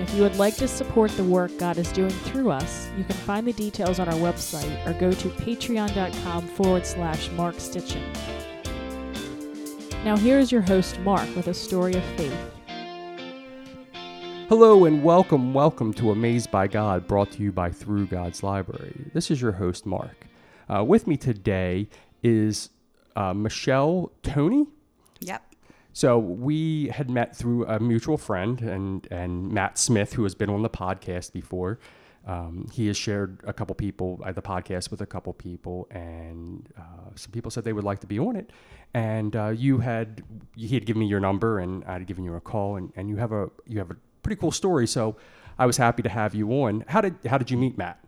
And if you would like to support the work God is doing through us, you can find the details on our website or go to patreon.com forward slash Mark Stitchin. Now, here is your host, Mark, with a story of faith. Hello and welcome, welcome to Amazed by God, brought to you by Through God's Library. This is your host, Mark. Uh, with me today is uh, Michelle Tony. Yep. So we had met through a mutual friend and and Matt Smith, who has been on the podcast before. Um, he has shared a couple people uh, the podcast with a couple people, and uh, some people said they would like to be on it. And uh, you had he had given me your number, and I had given you a call, and, and you have a you have a pretty cool story. So I was happy to have you on. How did how did you meet Matt?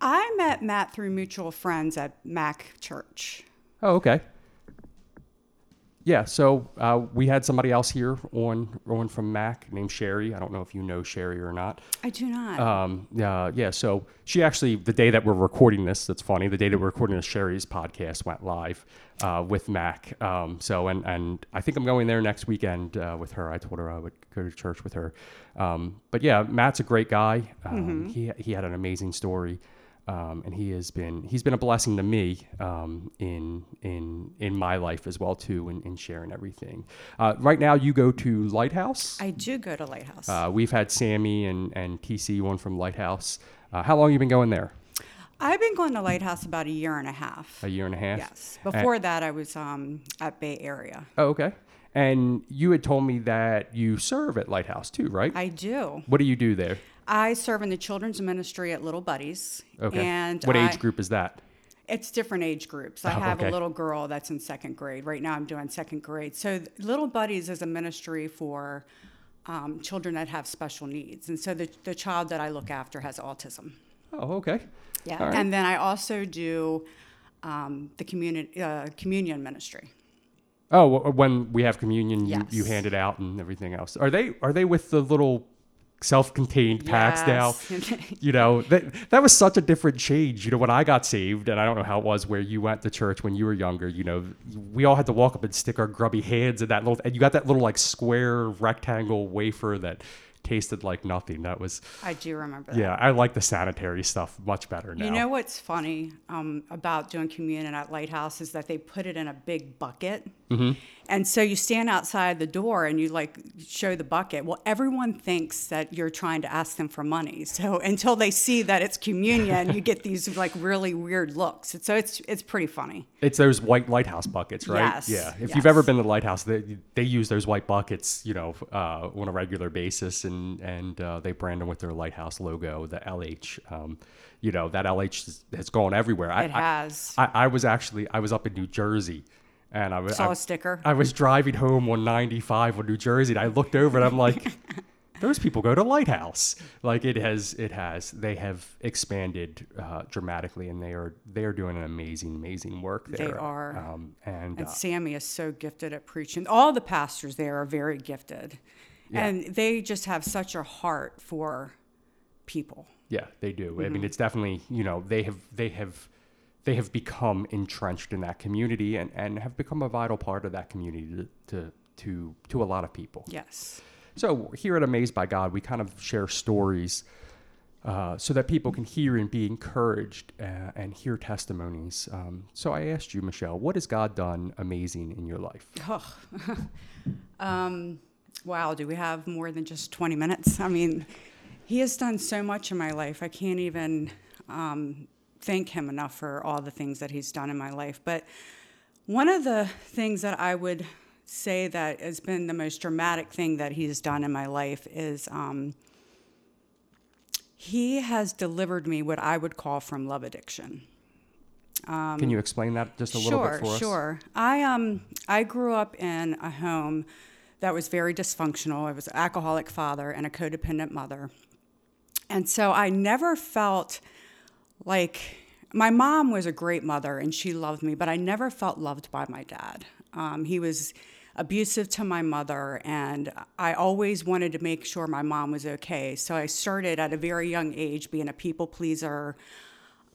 I met Matt through mutual friends at Mac Church. Oh, okay. Yeah, so uh, we had somebody else here on on from Mac named Sherry. I don't know if you know Sherry or not. I do not. Um, yeah, yeah. So she actually, the day that we're recording this, that's funny. The day that we're recording this, Sherry's podcast went live uh, with Mac. Um, so and and I think I'm going there next weekend uh, with her. I told her I would go to church with her. Um, but yeah, Matt's a great guy. Um, He he had an amazing story. Um, and he has been he's been a blessing to me um, in in in my life as well too in, in sharing everything. Uh, right now, you go to Lighthouse. I do go to Lighthouse. Uh, we've had Sammy and, and TC one from Lighthouse. Uh, how long you been going there? I've been going to Lighthouse about a year and a half. A year and a half. Yes. Before that, I was um, at Bay Area. Oh, okay. And you had told me that you serve at Lighthouse too, right? I do. what do you do there? I serve in the children's ministry at Little Buddies. Okay. And what I- age group is that? It's different age groups. I Oh, have okay. a little girl that's in second grade. Right now, I'm doing second grade. So, Little Buddies is a ministry for um, children that have special needs. And so, the, the child that I look after has autism. Oh, okay. Yeah. Right. And then I also do um, the communion, uh, communion ministry. Oh, when we have communion, you, you hand it out and everything else. Are they are they with the little self-contained packs now? You know that that was such a different change you know when i got saved and i don't know how it was where you went to church when you were younger you know we all had to walk up and stick our grubby hands in that little and you got that little like square rectangle wafer that tasted like nothing that was I do remember that. yeah i like the sanitary stuff much better now You know what's funny um, about doing communion at Lighthouse is that they put it in a big bucket. Mm-hmm. And so you stand outside the door and you like show the bucket. Well, everyone thinks that you're trying to ask them for money. So until they see that it's communion, you get these like really weird looks. So it's it's pretty funny. it's those white lighthouse buckets right Yes, yeah if you've ever been to the lighthouse they, they use those white buckets you know uh, on a regular basis and and uh, they brand them with their lighthouse logo the lh um, you know that lh has- gone everywhere I, It I- has. I, I was actually I was up in New Jersey, and I was Saw I, a sticker. I was driving home on 95 on New Jersey, and I looked over and I'm like, those people go to Lighthouse. Like it has, it has. They have expanded uh, dramatically, and they are they are doing an amazing, amazing work there. They are. um, and And uh, Sammy is so gifted at preaching. All the pastors there are very gifted. Yeah. And they just have such a heart for people. Yeah, they do. I Mm-hmm. mean, it's definitely you know they have they have they have become entrenched in that community and, and have become a vital part of that community to to to, to a lot of people. Yes. So here at Amazed by God, we kind of share stories uh, so that people can hear and be encouraged uh, and hear testimonies. Um, so I asked you, Michelle, what has God done amazing in your life? um, wow, do we have more than just 20 minutes? I mean, he has done so much in my life. I can't even um, thank him enough for all the things that he's done in my life. But one of the things that I would say that has been the most dramatic thing that he's done in my life is um, he has delivered me what I would call from love addiction. Can you explain that just a little sure, bit for us? Sure, I um I grew up in a home that was very dysfunctional. I was an alcoholic father and a codependent mother. And so I never felt like my mom was a great mother and she loved me, but I never felt loved by my dad. Um, he was abusive to my mother, and I always wanted to make sure my mom was okay. So I started at a very young age being a people pleaser,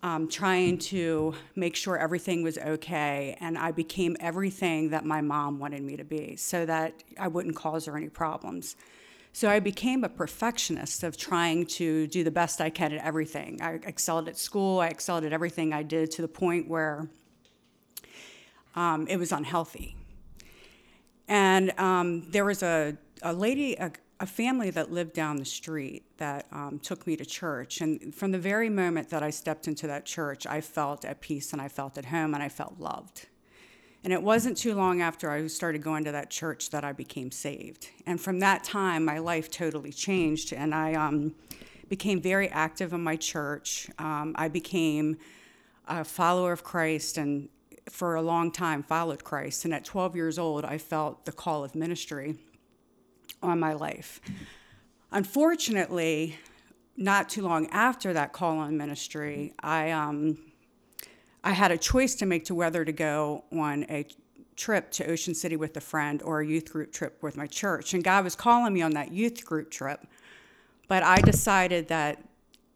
um, trying to make sure everything was okay, and I became everything that my mom wanted me to be so that I wouldn't cause her any problems. So I became a perfectionist of trying to do the best I can at everything. I excelled at school, I excelled at everything I did to the point where um, it was unhealthy. And um, there was a, a lady, a, a, family that lived down the street that um, took me to church. And from the very moment that I stepped into that church, I felt at peace and I felt at home and I felt loved. And it wasn't too long after I started going to that church that I became saved. And from that time, my life totally changed. And I um, became very active in my church. Um, I became a follower of Christ and for a long time followed Christ. And at 12 years old, I felt the call of ministry on my life. Unfortunately, not too long after that call on ministry, I um, I had a choice to make to whether to go on a trip to Ocean City with a friend or a youth group trip with my church. And God was calling me on that youth group trip, but I decided that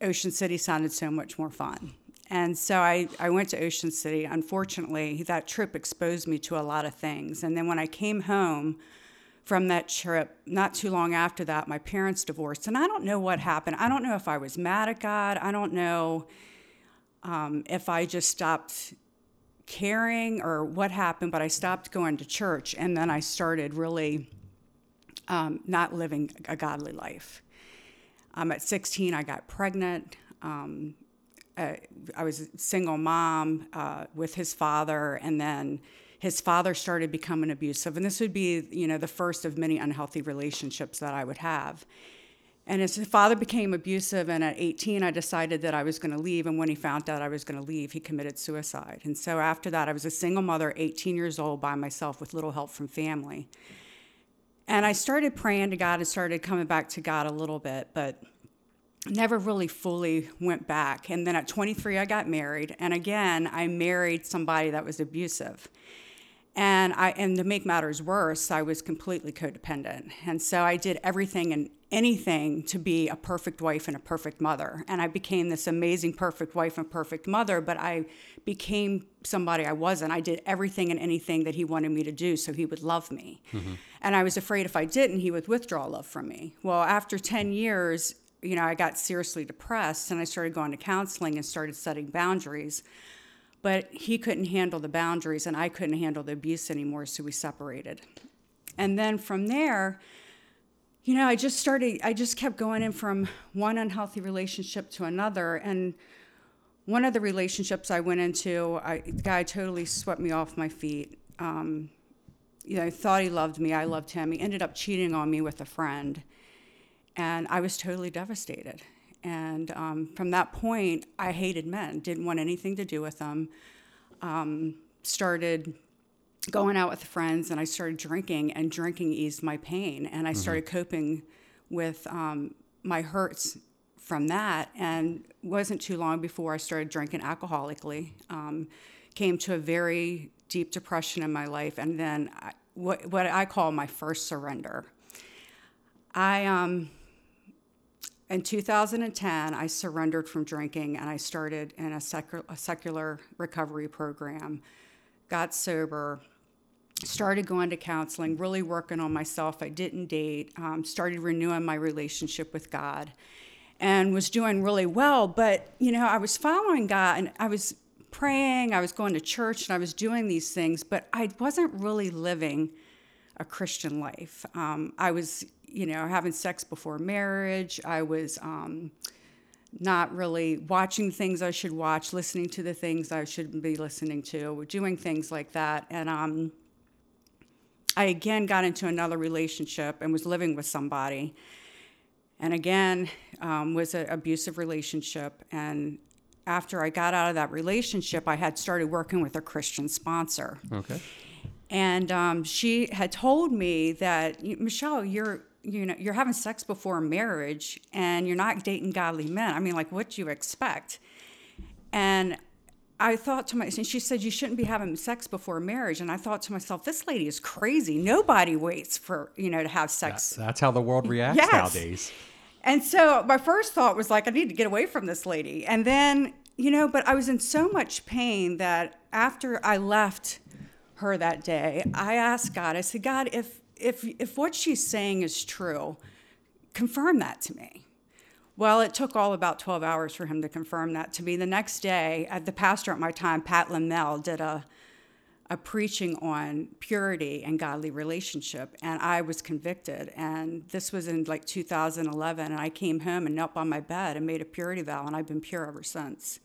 Ocean City sounded so much more fun. And so I, I went to Ocean City. Unfortunately, that trip exposed me to a lot of things. And then when I came home from that trip, not too long after that, my parents divorced. And I don't know what happened. I don't know if I was mad at God. I don't know um, if I just stopped caring or what happened, but I stopped going to church and then I started really um, not living a godly life. Um, at 16, I got pregnant. Um, uh, I was a single mom uh, with his father, and then his father started becoming abusive. And this would be, you know, the first of many unhealthy relationships that I would have. And his father became abusive, and at 18, I decided that I was going to leave. And when he found out I was going to leave, he committed suicide. And so after that, I was a single mother, 18 years old, by myself with little help from family. And I started praying to God and started coming back to God a little bit, but never really fully went back. And then at 23, I got married. And again, I married somebody that was abusive. And I and to make matters worse, I was completely codependent. And so I did everything and anything to be a perfect wife and a perfect mother. And I became this amazing perfect wife and perfect mother, but I became somebody I wasn't. I did everything and anything that he wanted me to do so he would love me. Mm-hmm. And I was afraid if I didn't, he would withdraw love from me. Well, after 10 years, you know, I got seriously depressed and I started going to counseling and started setting boundaries but he couldn't handle the boundaries and I couldn't handle the abuse anymore, so we separated. And then from there, you know, I just started, I just kept going in from one unhealthy relationship to another. And one of the relationships I went into, I, the guy totally swept me off my feet. Um, you know, I thought he loved me, I loved him. He ended up cheating on me with a friend. And I was totally devastated. And um, from that point, I hated men, didn't want anything to do with them. Um, started going out with friends and I started drinking, and drinking eased my pain. And I mm-hmm. started coping with um, my hurts from that. And wasn't too long before I started drinking alcoholically. Um, came to a very deep depression in my life, and then I, what, what I call my first surrender. I um, in 2010, I surrendered from drinking and I started in a, secular, a secular recovery program, got sober, started going to counseling, really working on myself. I didn't date, um, started renewing my relationship with God, and was doing really well. But, you know, I was following God and I was praying, I was going to church, and I was doing these things, but I wasn't really living a Christian life. Um, I was you know, having sex before marriage. I was um, not really watching things I should watch, listening to the things I shouldn't be listening to, doing things like that. And um, I again got into another relationship and was living with somebody. And again, um, was an abusive relationship. And after I got out of that relationship, I had started working with a Christian sponsor. Okay. And um, she had told me that Michelle, you're you know, you're having sex before marriage and you're not dating godly men. I mean, like, what do you expect? And I thought to myself, and she said, you shouldn't be having sex before marriage. And I thought to myself, this lady is crazy. Nobody waits for, you know, to have sex. That, that's how the world reacts Yes. nowadays. And so my first thought was like, I need to get away from this lady. And then, you know, but I was in so much pain that after I left her that day, I asked God, I said, God, if if if what she's saying is true, confirm that to me. Well, it took all about 12 hours for him to confirm that to me. The next day, at the pastor at my time, Pat Linnell, did a a preaching on purity and godly relationship and i was convicted and this was in like 2011 and i came home and knelt by my bed and made a purity vow and i've been pure ever since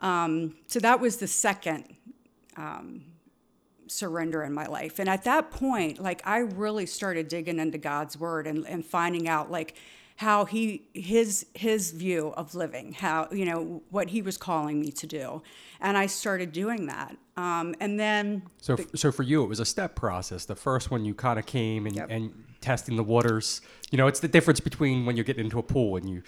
um, so that was the second um, surrender in my life and at that point like i really started digging into god's word and, and finding out like how he his his view of living how you know what he was calling me to do and i started doing that um, and then So, so for you, it was a step process. The first one, you kind of came and, Yep. and testing the waters. You know, it's the difference between when you get into a pool and you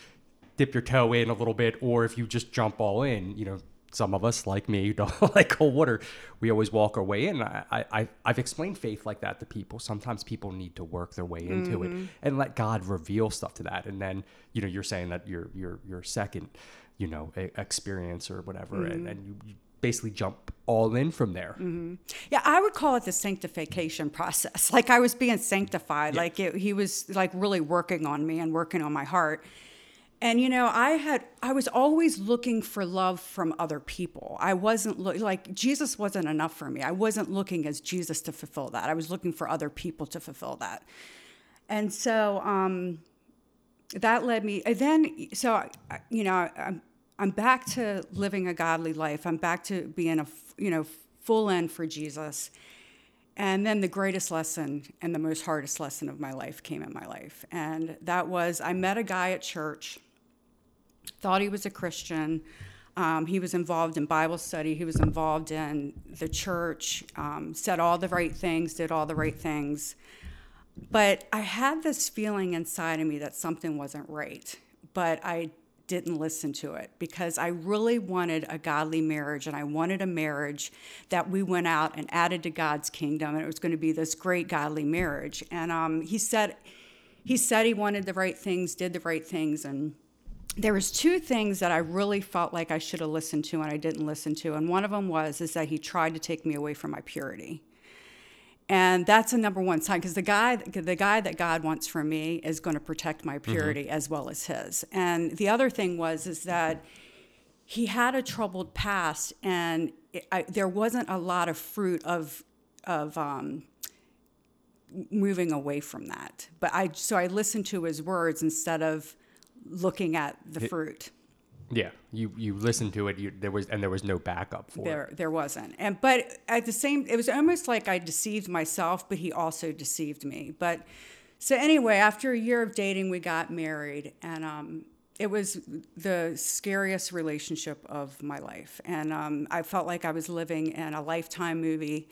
dip your toe in a little bit, or if you just jump all in. You know, some of us, like me, don't like cold water. We always walk our way in. I, I, I've explained faith like that to people. Sometimes people need to work their way into it mm-hmm. and let God reveal stuff to that. And then, you know, you're saying that your your your second, you know, experience or whatever, and, mm-hmm. and you, you basically jump all in from there. Mm-hmm. Yeah, I would call it the sanctification process. Like I was being sanctified. Like it, he was like really working on me and working on my heart. And you know, I had I was always looking for love from other people. I wasn't look, like Jesus wasn't enough for me. I wasn't looking as Jesus to fulfill that. I was looking for other people to fulfill that. And so um, that led me. Then, so you know, I'm I'm back to living a godly life. I'm back to being a you know full end for Jesus. And then the greatest lesson and the most hardest lesson of my life came in my life, and that was I met a guy at church. Thought he was a Christian. Um, he was involved in Bible study. He was involved in the church. Um, said all the right things. Did all the right things. But I had this feeling inside of me that something wasn't right, but I didn't listen to it because I really wanted a godly marriage and I wanted a marriage that we went out and added to God's kingdom and it was going to be this great godly marriage. And um, he said he said he wanted the right things, did the right things, and there was two things that I really felt like I should have listened to and I didn't listen to. And one of them was is that he tried to take me away from my purity. And that's a number one sign because the guy the guy that god wants from me is going to protect my purity as well as his. And the other thing was is that he had a troubled past and it, I, there wasn't a lot of fruit of of um, moving away from that. But i so i listened to his words instead of looking at the fruit Yeah, you you listened to it. You, there was and there was no backup for it. there there wasn't and but at the same it was almost like i deceived myself but he also deceived me but so anyway after a year of dating we got married and um, it was the scariest relationship of my life and um, i felt like i was living in a lifetime movie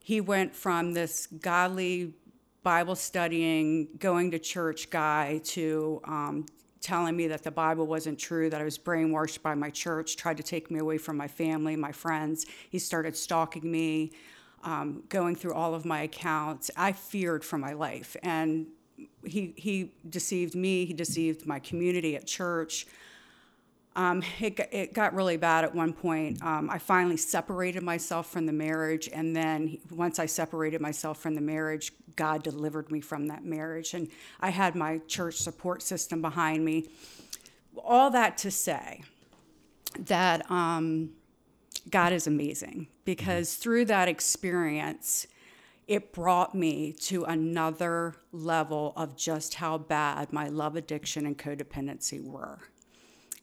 he went from this godly bible studying going to church guy to um, telling me that the Bible wasn't true, that I was brainwashed by my church, tried to take me away from my family, my friends. He started stalking me, um, going through all of my accounts. I feared for my life. And he, he deceived me, he deceived my community at church. Um, it, got- it got really bad at one point. Um, I finally separated myself from the marriage, and then once I separated myself from the marriage, God delivered me from that marriage, and I had my church support system behind me. All that to say that um, God is amazing because through that experience, it brought me to another level of just how bad my love addiction and codependency were.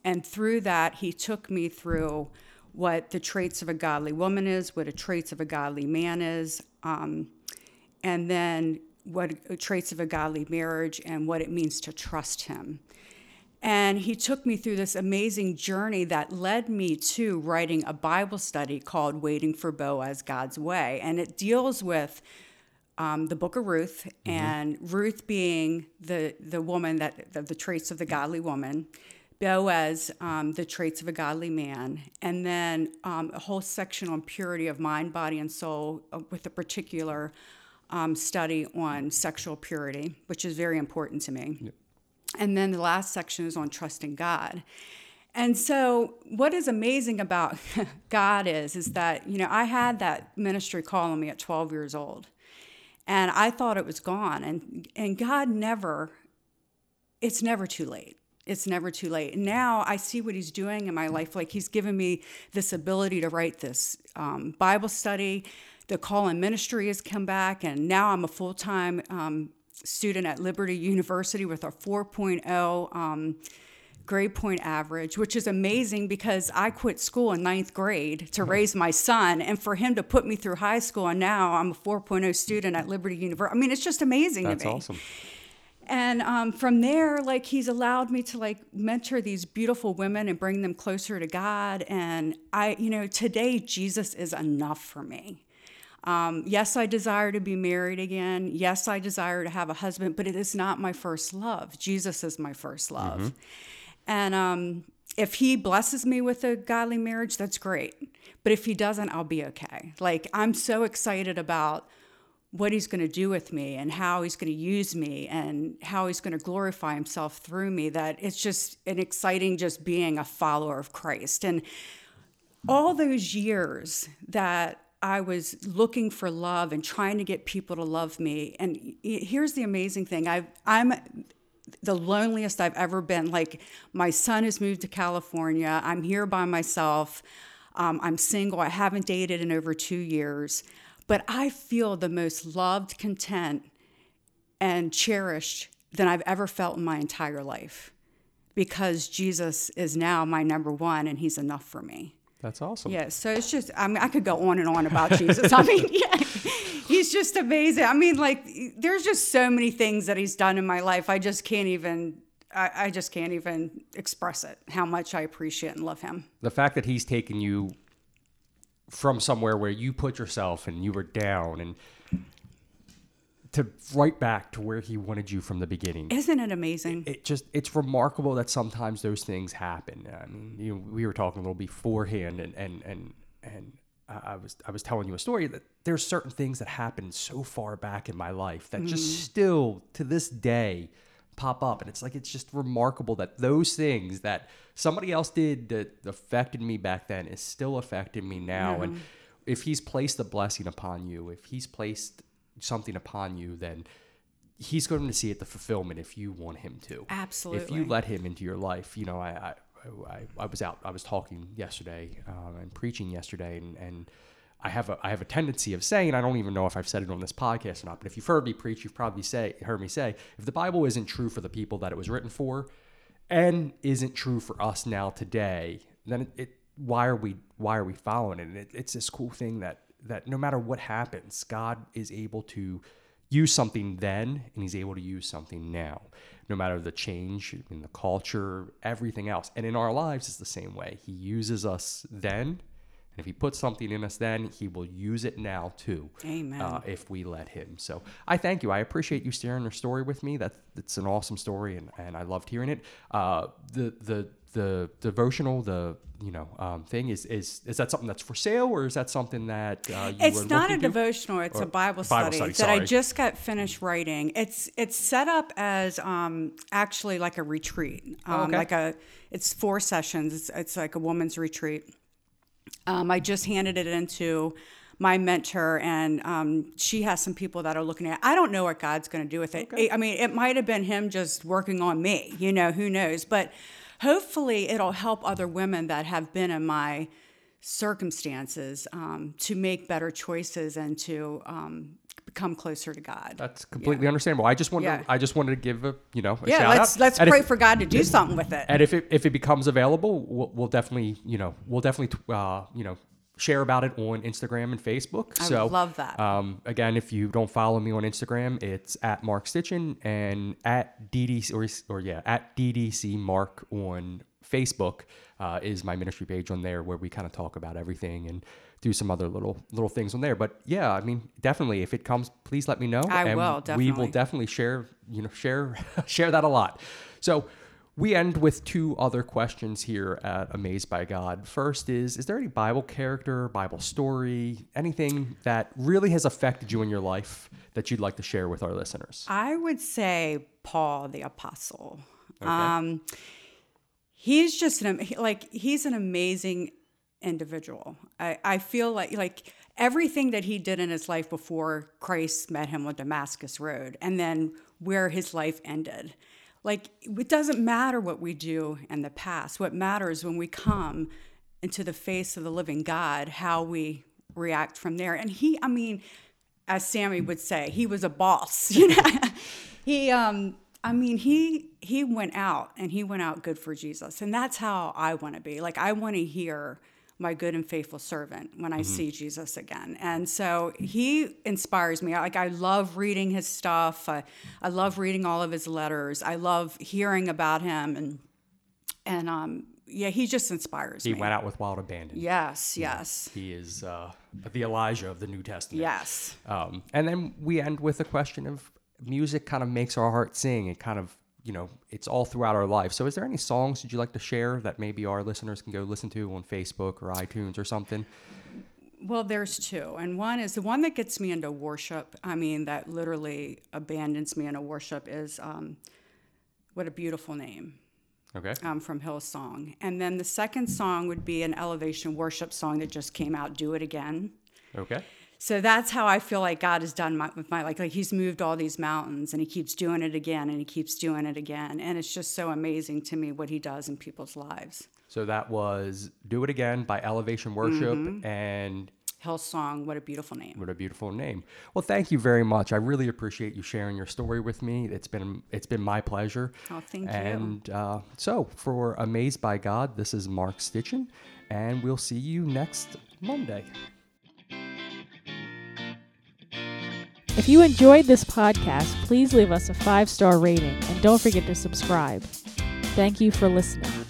And through that, he took me through what the traits of a godly woman is, what the traits of a godly man is, um, and then what traits of a godly marriage and what it means to trust him. And he took me through this amazing journey that led me to writing a Bible study called Waiting for Boaz God's Way. And it deals with um, the book of Ruth, and Ruth being the the woman that the, the traits of the godly woman, Boaz um, the traits of a godly man, and then um, a whole section on purity of mind, body, and soul, uh, with a particular um, study on sexual purity, which is very important to me. And then the last section is on trusting God. And so, what is amazing about God is, is that you know I had that ministry call on me at 12 years old, and I thought it was gone. And and God never, it's never too late. It's never too late. And now I see what He's doing in my life. Like He's given me this ability to write this um, Bible study. The call in ministry has come back, and now I'm a full time um, student at Liberty University with a 4.0. Um, grade point average, which is amazing because I quit school in ninth grade to raise my son, and for him to put me through high school, and now I'm a 4.0 student at Liberty University. I mean, it's just amazing That's to me. awesome. And um, from there, like he's allowed me to like mentor these beautiful women and bring them closer to God. And I, you know, today Jesus is enough for me. Um, yes, I desire to be married again. Yes, I desire to have a husband, but it is not my first love. Jesus is my first love. And um, if he blesses me with a godly marriage, that's great. But if he doesn't, I'll be okay. Like, I'm so excited about what he's going to do with me and how he's going to use me and how he's going to glorify himself through me that it's just an exciting just being a follower of Christ. And all those years that I was looking for love and trying to get people to love me. And here's the amazing thing i I'm the loneliest I've ever been. Like, my son has moved to California. I'm here by myself. Um, I'm single. I haven't dated in over two years. But I feel the most loved, content, and cherished than I've ever felt in my entire life because Jesus is now my number one and he's enough for me. That's awesome. Yeah, so it's just, I mean, I could go on and on about Jesus. I mean, yeah, he's just amazing. I mean, like, there's just so many things that he's done in my life. I just can't even, I, I just can't even express it, how much I appreciate and love him. The fact that he's taken you from somewhere where you put yourself and you were down and to right back to where he wanted you from the beginning. Isn't it amazing? it just it's remarkable that sometimes those things happen. I mean, you know, we were talking a little beforehand, and and and and I I was I was telling you a story that there's certain things that happened so far back in my life that just mm-hmm. still to this day pop up, and it's like it's just remarkable that those things that somebody else did that affected me back then is still affecting me now, and if he's placed a blessing upon you, if he's placed something upon you, then he's going to see it the fulfillment if you want him to. Absolutely. If you let him into your life, you know, I I, I, I was out, I was talking yesterday um, and preaching yesterday, and, and I have a I have a tendency of saying I don't even know if I've said it on this podcast or not, but if you've heard me preach, you've probably say heard me say if the Bible isn't true for the people that it was written for, and isn't true for us now today, then it, it why are we why are we following it? And it, it's this cool thing that that no matter what happens, God is able to use something then and he's able to use something now no matter the change in the culture everything else and in our lives it's the same way he uses us then and if he puts something in us then he will use it now too Amen. uh, if we let him so i thank you i appreciate you sharing your story with me that that's an awesome story and, and i loved hearing it uh, the the the devotional the you know um, thing is is is that something that's for sale or is that something that uh, you It's not a to? devotional; it's Or a Bible Bible study, study, that I just got finished writing. It's it's set up as um, actually like a retreat, um, Oh, okay. like a it's four sessions. It's it's like a woman's retreat. Um, I just handed it into my mentor, and um, she has some people that are looking at. it. I don't know what God's going to do with it. I mean, it might have been Him just working on me. You know, who knows? But hopefully, it'll help other women that have been in my circumstances um, to make better choices and to um, become closer to God. That's completely understandable. I just wanted Yeah. to, I just wanted to give a you know a yeah, shout let's out. let's And pray if, for God to do something with it. And if it if it becomes available, we'll, we'll definitely you know we'll definitely uh, you know share about it on Instagram and Facebook. I would so love that. Um, again, if you don't follow me on Instagram, it's at Mark Stitchin and at DDC or or yeah at DDC Mark on Facebook uh, is my ministry page on there where we kind of talk about everything and do some other little little things on there. But yeah, I mean, definitely, if it comes, please let me know. I and will, We will definitely. definitely share, you know, share share that a lot. So we end with two other questions here at Amazed by God. First is Is there any Bible character, Bible story, anything that really has affected you in your life that you'd like to share with our listeners? I would say Paul the apostle. Okay. Um, he's just an like he's an amazing individual. I, I feel like like everything that he did in his life before Christ met him on Damascus Road, and then where his life ended. Like it doesn't matter what we do in the past. What matters when we come into the face of the living God, how we react from there. And he, I mean, as Sammy would say, he was a boss. You know, he, um, I mean, he he went out and he went out good for Jesus, and that's how I want to be. Like I want to hear my good and faithful servant when I see Jesus again. And so he inspires me. Like I love reading his stuff. I, I love reading all of his letters. I love hearing about him and and um yeah, he just inspires he me. He went out with wild abandon. Yes, yes. He is uh, the Elijah of the New Testament. Yes. Um, and then we end with a question of music kind of makes our heart sing. It kind of, you know, it's all throughout our life. So is there any songs that you'd like to share that maybe our listeners can go listen to on Facebook or iTunes or something? Well, there's two. And one is the one that gets me into worship. I mean, that literally abandons me into worship is um, What a Beautiful Name Okay. um, from Hillsong. And then the second song would be an elevation worship song that just came out, Do It Again. Okay. So that's how I feel like God has done my, with my like like He's moved all these mountains and He keeps doing it again and He keeps doing it again and it's just so amazing to me what He does in people's lives. So that was Do It Again by Elevation Worship Mm-hmm. and Hillsong, what a beautiful name. what a beautiful name. Well, thank you very much. I really appreciate you sharing your story with me. It's been it's been my pleasure. Oh, thank you. And uh, so for Amazed by God, this is Mark Stitchin, and we'll see you next Monday. If you enjoyed this podcast, please leave us a five star rating and don't forget to subscribe. Thank you for listening.